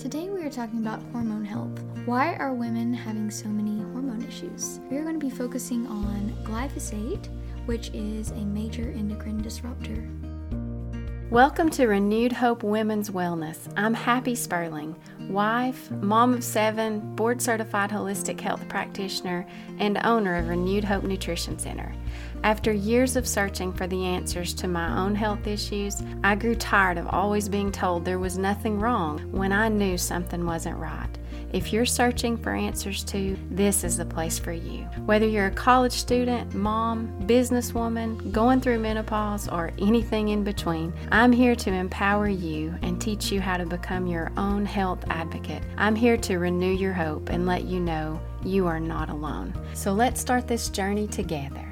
Today we are talking about hormone health. Why are women having so many hormone issues? We are going to be focusing on glyphosate, which is a major endocrine disruptor. Welcome to Renewed Hope Women's Wellness. I'm Happy Spurling, wife, mom of seven, board certified holistic health practitioner, and owner of Renewed Hope Nutrition Center. After years of searching for the answers to my own health issues, I grew tired of always being told there was nothing wrong when I knew something wasn't right. If you're searching for answers to, this is the place for you. Whether you're a college student, mom, businesswoman, going through menopause, or anything in between, I'm here to empower you and teach you how to become your own health advocate. I'm here to renew your hope and let you know you are not alone. So let's start this journey together.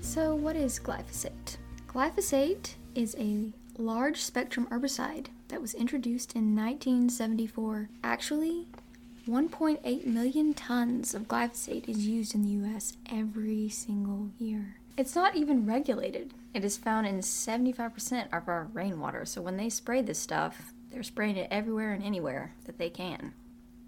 So, what is glyphosate? Glyphosate is a large spectrum herbicide that was introduced in 1974. Actually, 1.8 million tons of glyphosate is used in the US every single year. It's not even regulated. It is found in 75% of our rainwater. So when they spray this stuff, they're spraying it everywhere and anywhere that they can.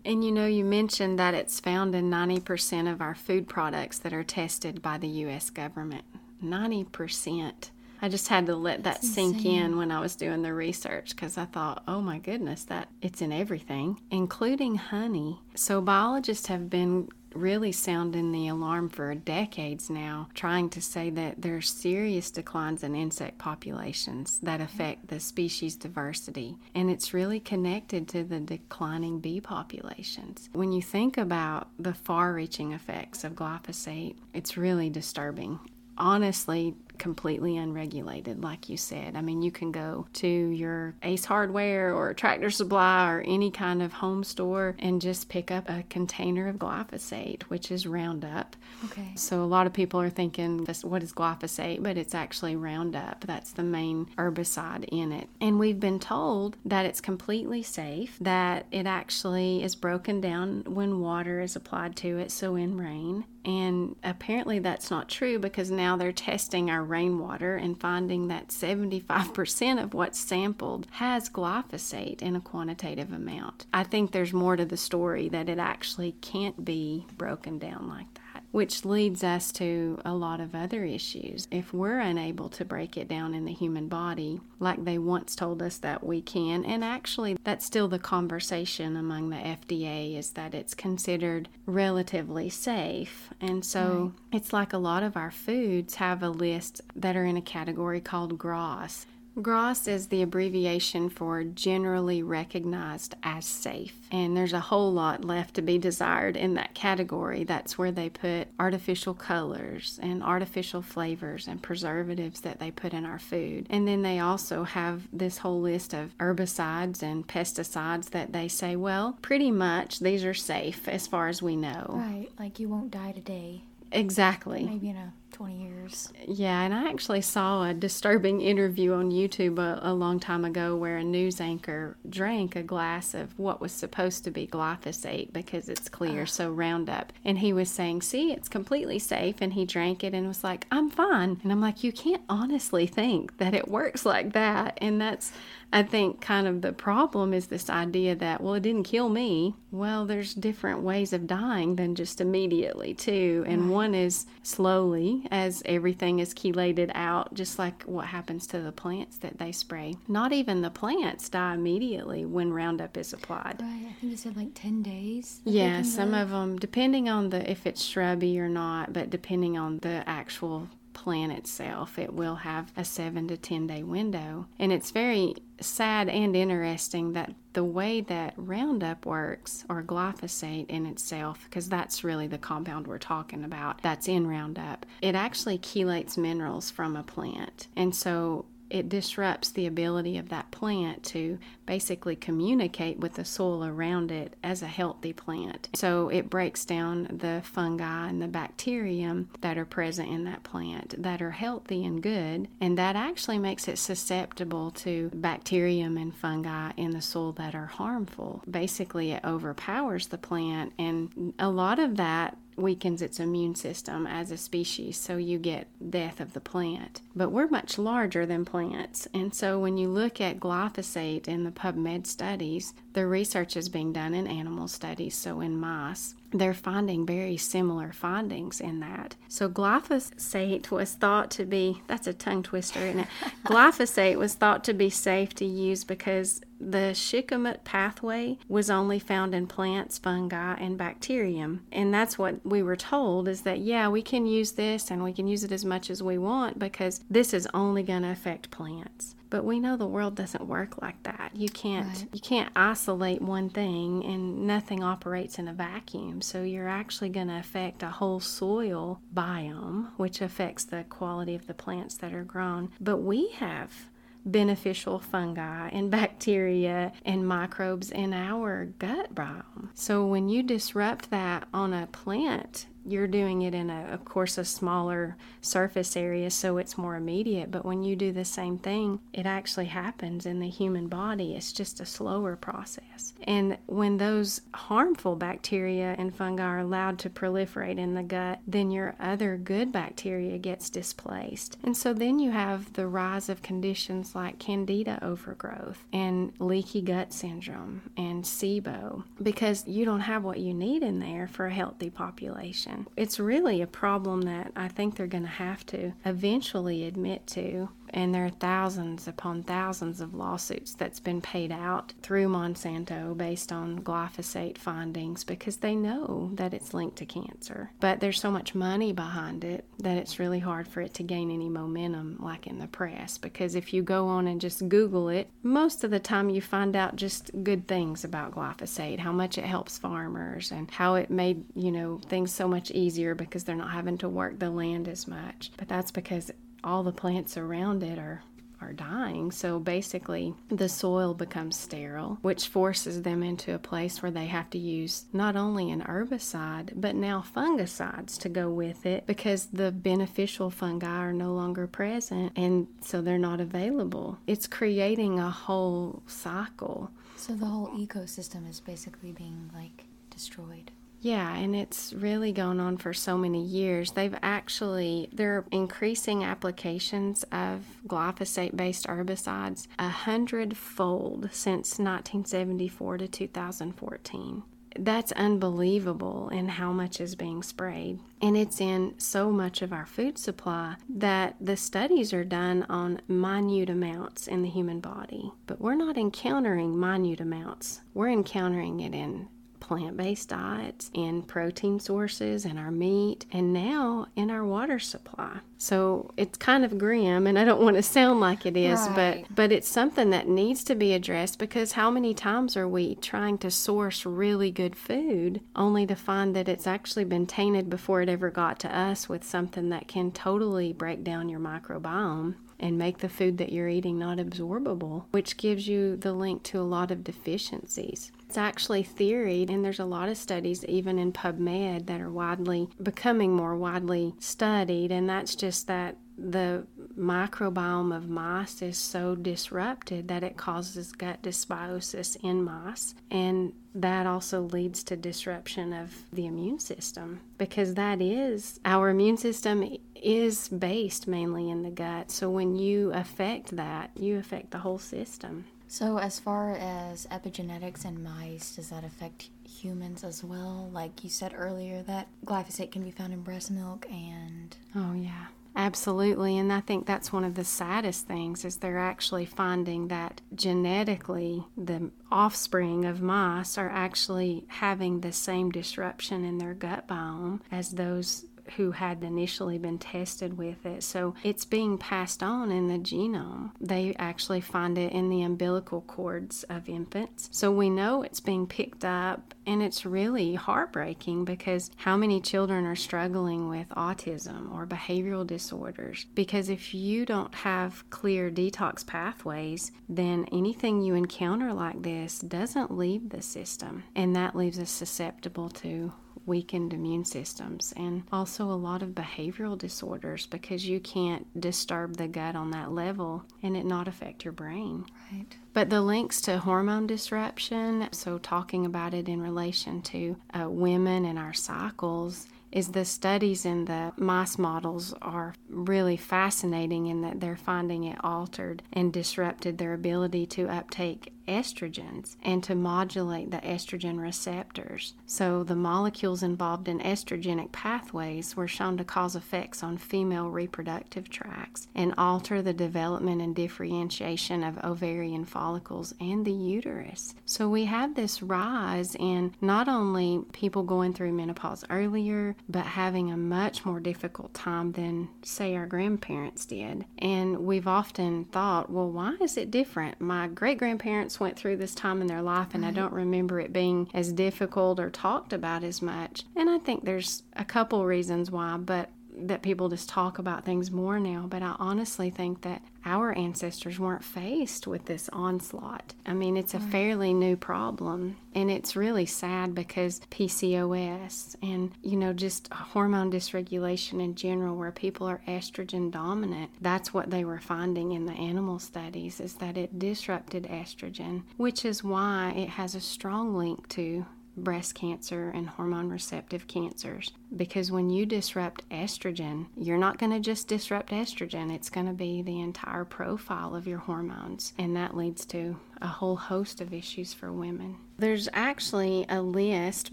And you know, you mentioned that it's found in 90% of our food products that are tested by the US government. 90%. I just had to let that sink in when I was doing the research because I thought, oh my goodness, that it's in everything, including honey. So biologists have been really sounding the alarm for decades now, trying to say that there's serious declines in insect populations that affect the species diversity. And it's really connected to the declining bee populations. When you think about the far reaching effects of glyphosate, it's really disturbing honestly completely unregulated, like you said. I mean, you can go to your Ace Hardware or Tractor Supply or any kind of home store and just pick up a container of glyphosate, which is Roundup. Okay. So, a lot of people are thinking, what is glyphosate? But it's actually Roundup. That's the main herbicide in it. And we've been told that it's completely safe, that it actually is broken down when water is applied to it, so in rain. And apparently that's not true because now they're testing our rainwater and finding that 75% of what's sampled has glyphosate in a quantitative amount. I think there's more to the story that it actually can't be broken down like that which leads us to a lot of other issues. If we're unable to break it down in the human body, like they once told us that we can, and actually that's still the conversation among the FDA is that it's considered relatively safe. And so it's like a lot of our foods have a list that are in a category called GRAS. GRAS is the abbreviation for generally recognized as safe. And there's a whole lot left to be desired in that category. That's where they put artificial colors and artificial flavors and preservatives that they put in our food. And then they also have this whole list of herbicides and pesticides that they say, well, pretty much these are safe as far as we know. Right, like you won't die today, Exactly. maybe in a 20 years. Yeah, and I actually saw a disturbing interview on YouTube a, a long time ago where a news anchor drank a glass of what was supposed to be glyphosate because it's clear, so Roundup. And he was saying, See, it's completely safe. And he drank it and was like, I'm fine. And I'm like, You can't honestly think that it works like that. And that's, I think, kind of the problem is this idea that, well, it didn't kill me. Well, there's different ways of dying than just immediately, too. And one is slowly as everything is chelated out, just like what happens to the plants that they spray. Not even the plants die immediately when Roundup is applied. Right, I think you said like 10 days. Yeah, some live. of them, depending on the if it's shrubby or not, but depending on the actual plant itself, it will have a seven to ten day window. And it's very sad and interesting that the way that Roundup works, or glyphosate in itself, because that's really the compound we're talking about that's in Roundup, it actually chelates minerals from a plant. And so it disrupts the ability of that plant to basically communicate with the soil around it as a healthy plant. So it breaks down the fungi and the bacterium that are present in that plant that are healthy and good, and that actually makes it susceptible to bacterium and fungi in the soil that are harmful. Basically, it overpowers the plant, and a lot of that weakens its immune system as a species, so you get death of the plant. But we're much larger than plants, and so when you look at glyphosate in the PubMed studies, the research is being done in animal studies, so in mice they're finding very similar findings in that. So glyphosate was thought to be that's a tongue twister, isn't it? glyphosate was thought to be safe to use because the shikimate pathway was only found in plants, fungi, and bacterium. And that's what we were told is that yeah, we can use this and we can use it as much as we want because this is only going to affect plants but we know the world doesn't work like that you can't right. you can't isolate one thing and nothing operates in a vacuum so you're actually going to affect a whole soil biome which affects the quality of the plants that are grown but we have beneficial fungi and bacteria and microbes in our gut biome. So when you disrupt that on a plant, you're doing it in a of course a smaller surface area so it's more immediate but when you do the same thing it actually happens in the human body. It's just a slower process. And when those harmful bacteria and fungi are allowed to proliferate in the gut then your other good bacteria gets displaced. And so then you have the rise of conditions like candida overgrowth and leaky gut syndrome and SIBO because you don't have what you need in there for a healthy population it's really a problem that I think they're going to have to eventually admit to and there are thousands upon thousands of lawsuits that's been paid out through Monsanto based on glyphosate findings because they know that it's linked to cancer. But there's so much money behind it that it's really hard for it to gain any momentum like in the press because if you go on and just Google it, most of the time you find out just good things about glyphosate, how much it helps farmers and how it made, you know, things so much easier because they're not having to work the land as much. But that's because all the plants around it are are dying. So basically, the soil becomes sterile, which forces them into a place where they have to use not only an herbicide, but now fungicides to go with it because the beneficial fungi are no longer present and so they're not available. It's creating a whole cycle. So the whole ecosystem is basically being like destroyed. Yeah, and it's really gone on for so many years. They've actually, they're increasing applications of glyphosate based herbicides a hundredfold since 1974 to 2014. That's unbelievable in how much is being sprayed. And it's in so much of our food supply that the studies are done on minute amounts in the human body. But we're not encountering minute amounts, we're encountering it in plant based diets, in protein sources, in our meat, and now in our water supply. So it's kind of grim, and I don't want to sound like it is, right. but but it's something that needs to be addressed because how many times are we trying to source really good food only to find that it's actually been tainted before it ever got to us with something that can totally break down your microbiome and make the food that you're eating not absorbable, which gives you the link to a lot of deficiencies. It's actually theoried, and there's a lot of studies, even in PubMed, that are widely becoming more widely studied, and that's just that the microbiome of mice is so disrupted that it causes gut dysbiosis in mice and that also leads to disruption of the immune system because that is our immune system is based mainly in the gut so when you affect that you affect the whole system so, as far as epigenetics in mice, does that affect humans as well? Like you said earlier, that glyphosate can be found in breast milk and. Oh, yeah. Absolutely, and I think that's one of the saddest things is they're actually finding that genetically the offspring of mice are actually having the same disruption in their gut biome as those who had initially been tested with it. So it's being passed on in the genome. They actually find it in the umbilical cords of infants. So we know it's being picked up, and it's really heartbreaking because how many children are struggling with autism or behavioral disorders? Because if you don't have clear detox pathways, then anything you encounter like this doesn't leave the system, and that leaves us susceptible to weakened immune systems and also a lot of behavioral disorders because you can't disturb the gut on that level and it not affect your brain. Right. But the links to hormone disruption, so talking about it in relation to uh, women and our cycles, is the studies in the mice models are really fascinating in that they're finding it altered and disrupted their ability to uptake estrogens and to modulate the estrogen receptors. So, the molecules involved in estrogenic pathways were shown to cause effects on female reproductive tracts and alter the development and differentiation of ovarian follicles and the uterus. So, we have this rise in not only people going through menopause earlier, but having a much more difficult time than, say, our grandparents did. And we've often thought, well, why is it different? My great grandparents went through this time in their life, and I don't remember it being as difficult or talked about as much. And I think there's a couple reasons why, but that people just talk about things more now, but I honestly think that our ancestors weren't faced with this onslaught. I mean, it's a fairly new problem, and it's really sad because PCOS and, you know, just hormone dysregulation in general, where people are estrogen dominant, that's what they were finding in the animal studies is that it disrupted estrogen, which is why it has a strong link to breast cancer and hormone receptive cancers. Because when you disrupt estrogen, you're not going to just disrupt estrogen, it's going to be the entire profile of your hormones. And that leads to a whole host of issues for women. There's actually a list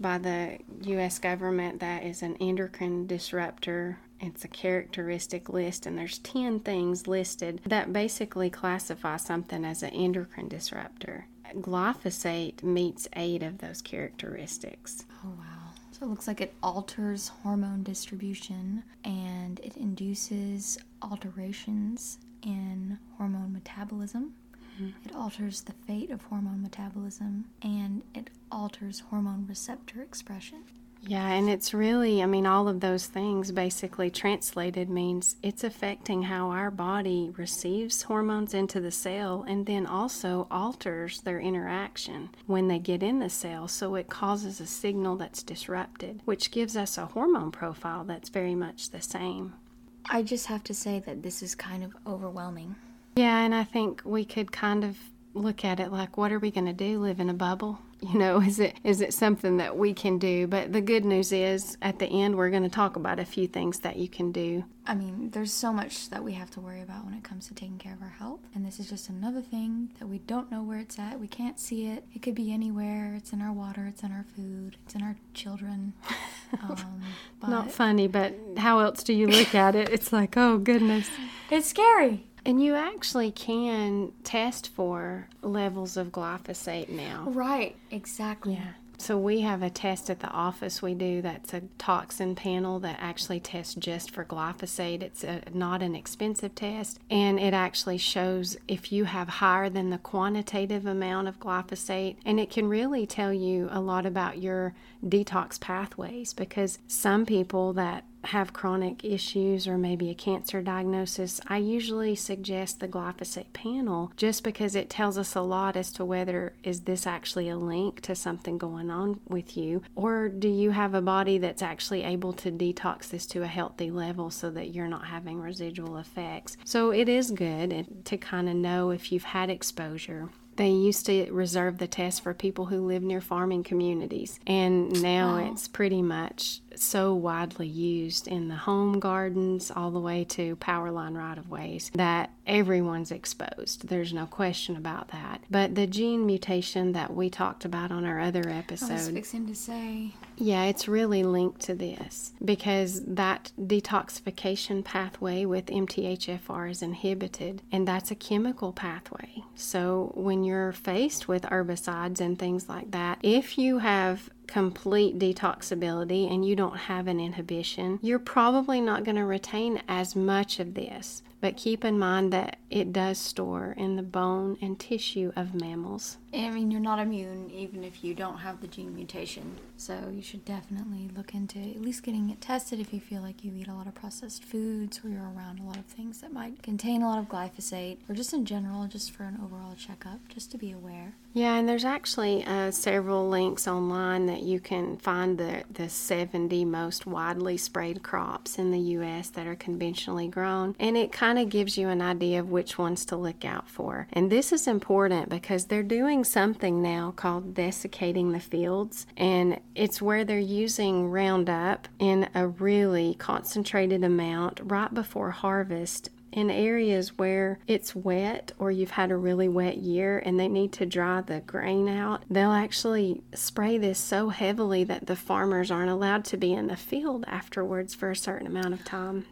by the US government that is an endocrine disruptor it's a characteristic list, and there's 10 things listed that basically classify something as an endocrine disruptor. Glyphosate meets eight of those characteristics. Oh, wow. So it looks like it alters hormone distribution and it induces alterations in hormone metabolism. Mm-hmm. It alters the fate of hormone metabolism and it alters hormone receptor expression. Yeah, and it's really, I mean, all of those things basically translated means it's affecting how our body receives hormones into the cell and then also alters their interaction when they get in the cell. So it causes a signal that's disrupted, which gives us a hormone profile that's very much the same. I just have to say that this is kind of overwhelming. Yeah, and I think we could kind of look at it like what are we going to do live in a bubble you know is it is it something that we can do but the good news is at the end we're going to talk about a few things that you can do I mean, there's so much that we have to worry about when it comes to taking care of our health. And this is just another thing that we don't know where it's at. We can't see it. It could be anywhere. It's in our water, it's in our food, it's in our children. Um, but not funny but how else do you look at it it's like oh goodness it's scary. And you actually can test for levels of glyphosate now Right, exactly. Yeah. So we have a test at the office we do that's a toxin panel that actually tests just for glyphosate. It's a, not an expensive test and it actually shows if you have higher than the quantitative amount of glyphosate and it can really tell you a lot about your detox pathways because some people that have chronic issues or maybe a cancer diagnosis, I usually suggest the glyphosate panel just because it tells us a lot as to whether is this actually a link to something going on with you or do you have a body that's actually able to detox this to a healthy level so that you're not having residual effects. So it is good to kind of know if you've had exposure. They used to reserve the test for people who live near farming communities, and now Wow. it's pretty much so widely used in the home gardens all the way to power line right of ways that everyone's exposed. There's no question about that. But the gene mutation that we talked about on our other I was episode, fixing to say, yeah, it's really linked to this because that detoxification pathway with MTHFR is inhibited, and that's a chemical pathway. So, when you're faced with herbicides and things like that, if you have complete detoxability and you don't have an inhibition, you're probably not going to retain as much of this. But keep in mind that it does store in the bone and tissue of mammals. I mean, you're not immune even if you don't have the gene mutation. So you should definitely look into at least getting it tested if you feel like you eat a lot of processed foods or you're around a lot of things that might contain a lot of glyphosate, or just in general, just for an overall checkup, just to be aware. Yeah, and there's actually uh, several links online that you can find the, the 70 most widely sprayed crops in the U.S. that are conventionally grown. And it kind kind of gives you an idea of which ones to look out for. And this is important because they're doing something now called desiccating the fields, and it's where they're using Roundup in a really concentrated amount right before harvest in areas where it's wet or you've had a really wet year and they need to dry the grain out, they'll actually spray this so heavily that the farmers aren't allowed to be in the field afterwards for a certain amount of time.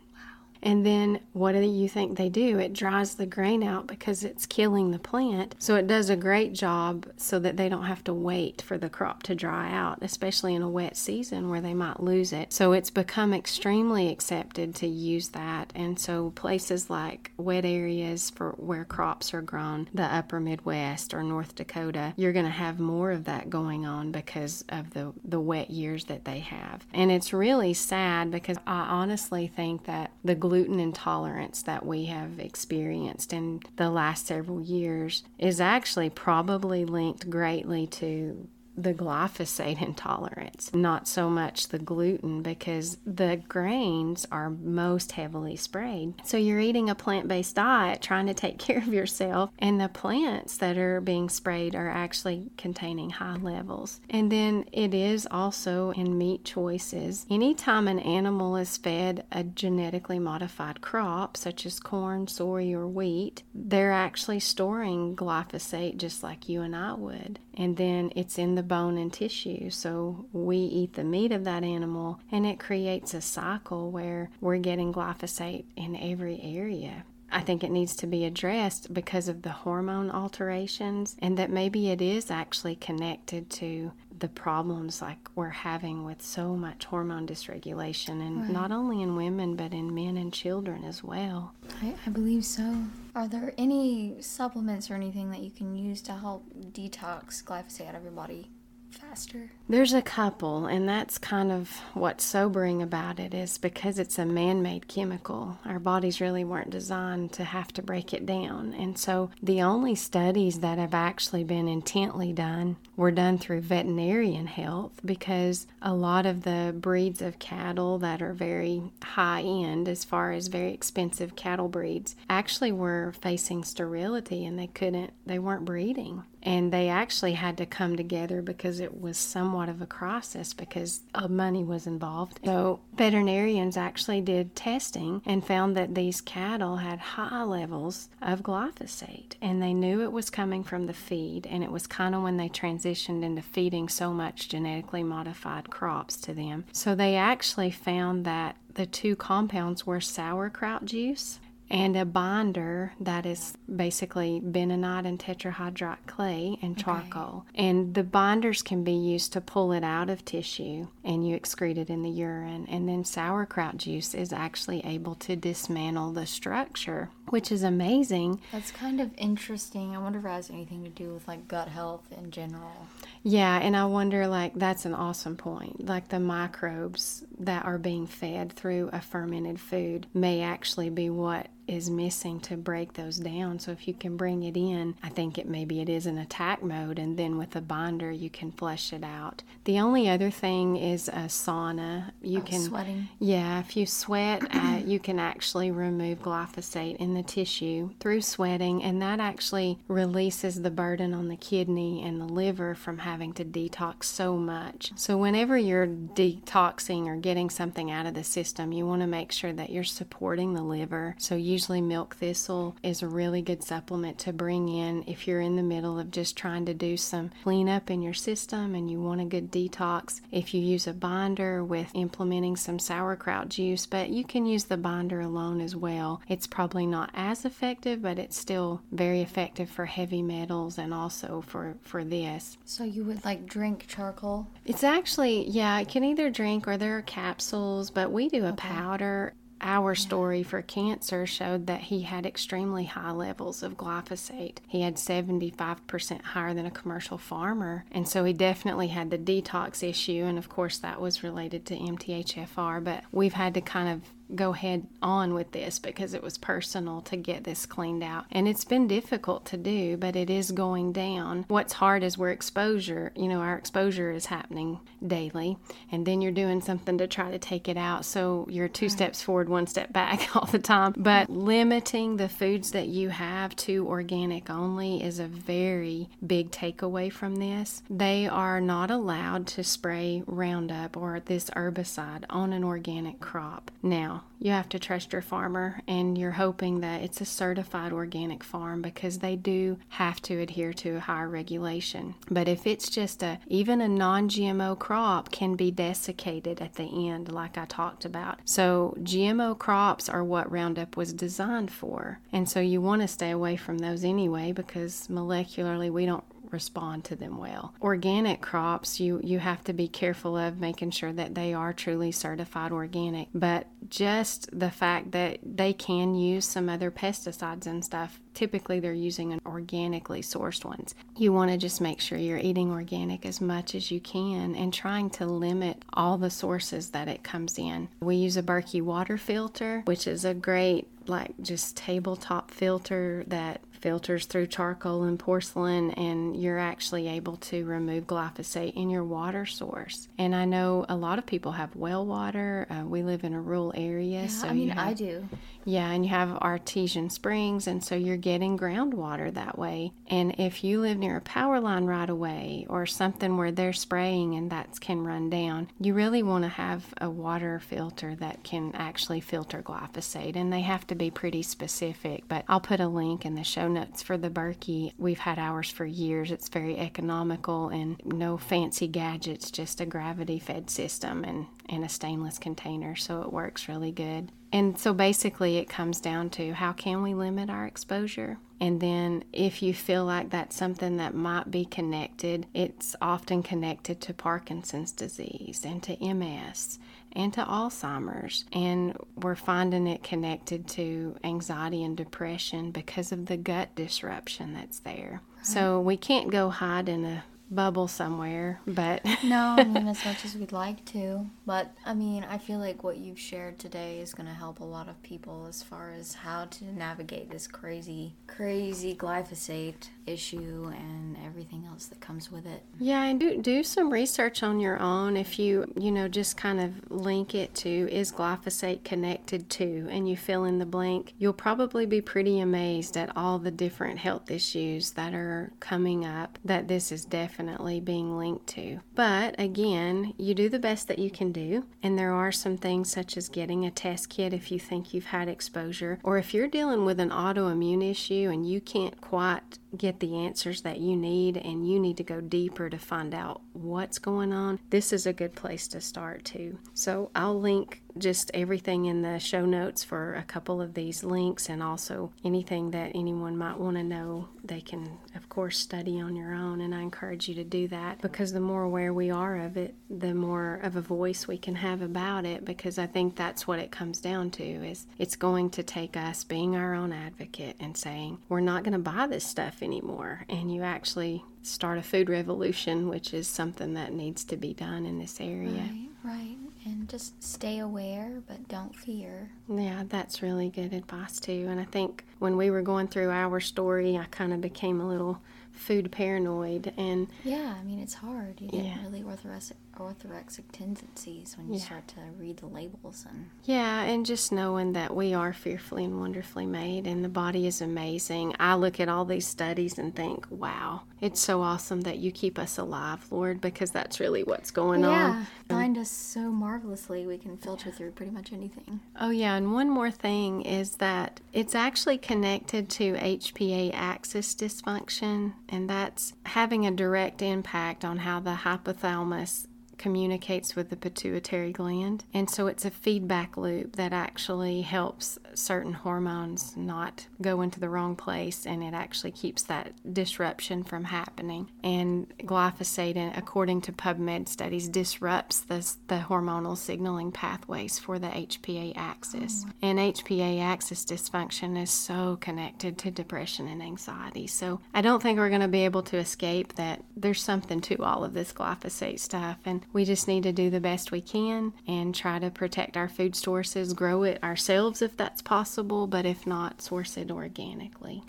And then what do you think they do? It dries the grain out because it's killing the plant. So it does a great job so that they don't have to wait for the crop to dry out, especially in a wet season where they might lose it. So it's become extremely accepted to use that. And so places like wet areas for where crops are grown, the upper Midwest or North Dakota, you're going to have more of that going on because of the, the wet years that they have. And it's really sad because I honestly think that the gluten gluten intolerance that we have experienced in the last several years is actually probably linked greatly to the glyphosate intolerance, not so much the gluten, because the grains are most heavily sprayed. So you're eating a plant based diet, trying to take care of yourself, and the plants that are being sprayed are actually containing high levels. And then it is also in meat choices. Anytime an animal is fed a genetically modified crop, such as corn, soy, or wheat, they're actually storing glyphosate just like you and I would. And then it's in the bone and tissue. So we eat the meat of that animal, and it creates a cycle where we're getting glyphosate in every area. I think it needs to be addressed because of the hormone alterations, and that maybe it is actually connected to the problems like we're having with so much hormone dysregulation, and right. not only in women but in men and children as well. I, I believe so. Are there any supplements or anything that you can use to help detox glyphosate out of your body? Faster? There's a couple, and that's kind of what's sobering about it is because it's a man made chemical. Our bodies really weren't designed to have to break it down. And so the only studies that have actually been intently done were done through veterinarian health because a lot of the breeds of cattle that are very high end, as far as very expensive cattle breeds, actually were facing sterility and they couldn't, they weren't breeding and they actually had to come together because it was somewhat of a crisis because uh, money was involved. So veterinarians actually did testing and found that these cattle had high levels of glyphosate and they knew it was coming from the feed and it was kind of when they transitioned into feeding so much genetically modified crops to them. So they actually found that the two compounds were sauerkraut juice and a binder that is basically bentonite and tetrahydrite clay and charcoal. Okay. And the binders can be used to pull it out of tissue and you excrete it in the urine. And then sauerkraut juice is actually able to dismantle the structure, which is amazing. That's kind of interesting. I wonder if it has anything to do with like gut health in general. Yeah, and I wonder like that's an awesome point. Like the microbes that are being fed through a fermented food may actually be what is missing to break those down. So if you can bring it in, I think it maybe it is an attack mode, and then with a binder you can flush it out. The only other thing is a sauna. You oh, can sweating. Yeah, if you sweat, uh, you can actually remove glyphosate in the tissue through sweating, and that actually releases the burden on the kidney and the liver from having to detox so much. So whenever you're detoxing or getting something out of the system, you want to make sure that you're supporting the liver. So you usually milk thistle is a really good supplement to bring in if you're in the middle of just trying to do some cleanup in your system and you want a good detox. If you use a binder with implementing some sauerkraut juice, but you can use the binder alone as well. It's probably not as effective, but it's still very effective for heavy metals and also for for this. So you would like drink charcoal? It's actually yeah, it can either drink or there are capsules, but we do a okay. powder our story for cancer showed that he had extremely high levels of glyphosate. He had 75% higher than a commercial farmer. And so he definitely had the detox issue. And of course, that was related to MTHFR. But we've had to kind of go head on with this because it was personal to get this cleaned out. And it's been difficult to do, but it is going down. What's hard is where exposure, you know, our exposure is happening daily, and then you're doing something to try to take it out. So you're two right. steps forward, one step back all the time. But limiting the foods that you have to organic only is a very big takeaway from this. They are not allowed to spray Roundup or this herbicide on an organic crop. Now, you have to trust your farmer and you're hoping that it's a certified organic farm because they do have to adhere to a higher regulation. But if it's just a even a non-GMO crop can be desiccated at the end like I talked about. So GMO crops are what Roundup was designed for. And so you want to stay away from those anyway because molecularly we don't respond to them well. Organic crops, you you have to be careful of making sure that they are truly certified organic. But just the fact that they can use some other pesticides and stuff, typically they're using an organically sourced ones. You want to just make sure you're eating organic as much as you can and trying to limit all the sources that it comes in. We use a Berkey water filter, which is a great like just tabletop filter that filters through charcoal and porcelain, and you're actually able to remove glyphosate in your water source. And I know a lot of people have well water. Uh, we live in a rural area, yeah, so I mean, have, I do. Yeah, and you have artesian springs, and so you're getting groundwater that way. And if you live near a power line right away or something where they're spraying and that can run down, you really want to have a water filter that can actually filter glyphosate. And they have to be pretty specific, but I'll put a link in the show notes for the Berkey. We've had ours for years. It's very economical and no fancy gadgets, just a gravity fed system and, and a stainless container, so it works really good. And so basically, it comes down to how can we limit our exposure? And then, if you feel like that's something that might be connected, it's often connected to Parkinson's disease and to MS and to Alzheimer's. And we're finding it connected to anxiety and depression because of the gut disruption that's there. Right. So, we can't go hide in a bubble somewhere, but no, I mean as much as we'd like to. But I mean, I feel like what you've shared today is going to help a lot of people as far as how to navigate this crazy, crazy glyphosate issue and everything else that comes with it. Yeah, and do do some research on your own. If you you know just kind of link it to is glyphosate connected to, and you fill in the blank, you'll probably be pretty amazed at all the different health issues that are coming up that this is definitely being linked to. But again, you do the best that you can do, and there are some things such as getting a test kit if you think you've had exposure, or if you're dealing with an autoimmune issue and you can't quite get the answers that you need and you need to go deeper to find out what's going on, this is a good place to start too. So I'll link just everything in the show notes for a couple of these links and also anything that anyone might want to know they can of course study on your own and I encourage you to do that because the more aware we are of it the more of a voice we can have about it because I think that's what it comes down to is it's going to take us being our own advocate and saying we're not going to buy this stuff anymore and you actually start a food revolution which is something that needs to be done in this area. Right right and just stay aware but don't fear. Yeah, that's really good advice too. And I think when we were going through our story, I kind of became a little food paranoid and yeah i mean it's hard you get yeah. really orthorexic, orthorexic tendencies when you yeah. start to read the labels and yeah and just knowing that we are fearfully and wonderfully made and the body is amazing i look at all these studies and think wow it's so awesome that you keep us alive lord because that's really what's going yeah. on yeah find us so marvelously we can filter through pretty much anything oh yeah and one more thing is that it's actually connected to hpa axis dysfunction and that's having a direct impact on how the hypothalamus communicates with the pituitary gland. And so it's a feedback loop that actually helps certain hormones not go into the wrong place and it actually keeps that disruption from happening. And glyphosate, according to PubMed studies, disrupts the, the hormonal signaling pathways for the HPA axis. And HPA axis dysfunction is so connected to depression and anxiety. So I don't think we're going to be able to escape that there's something to all of this glyphosate stuff. We just need to do the best we can and try to protect our food sources, grow it ourselves if that's possible, but if not, source it organically.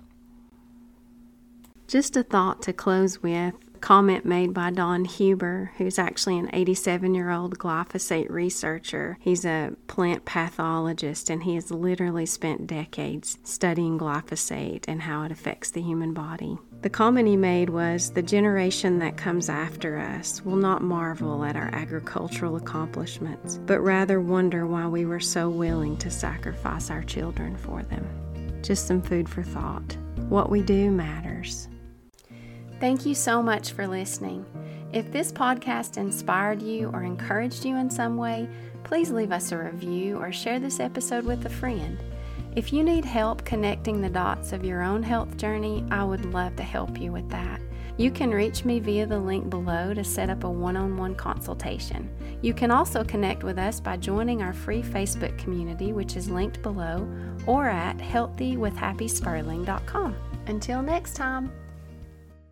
Just a thought to close with comment made by Don Huber, who's actually an 87 year old glyphosate researcher. He's a plant pathologist and he has literally spent decades studying glyphosate and how it affects the human body. The comment he made was The generation that comes after us will not marvel at our agricultural accomplishments, but rather wonder why we were so willing to sacrifice our children for them. Just some food for thought. What we do matters. Thank you so much for listening. If this podcast inspired you or encouraged you in some way, please leave us a review or share this episode with a friend. If you need help connecting the dots of your own health journey, I would love to help you with that. You can reach me via the link below to set up a one on one consultation. You can also connect with us by joining our free Facebook community, which is linked below, or at healthywithhappyspurling.com. Until next time.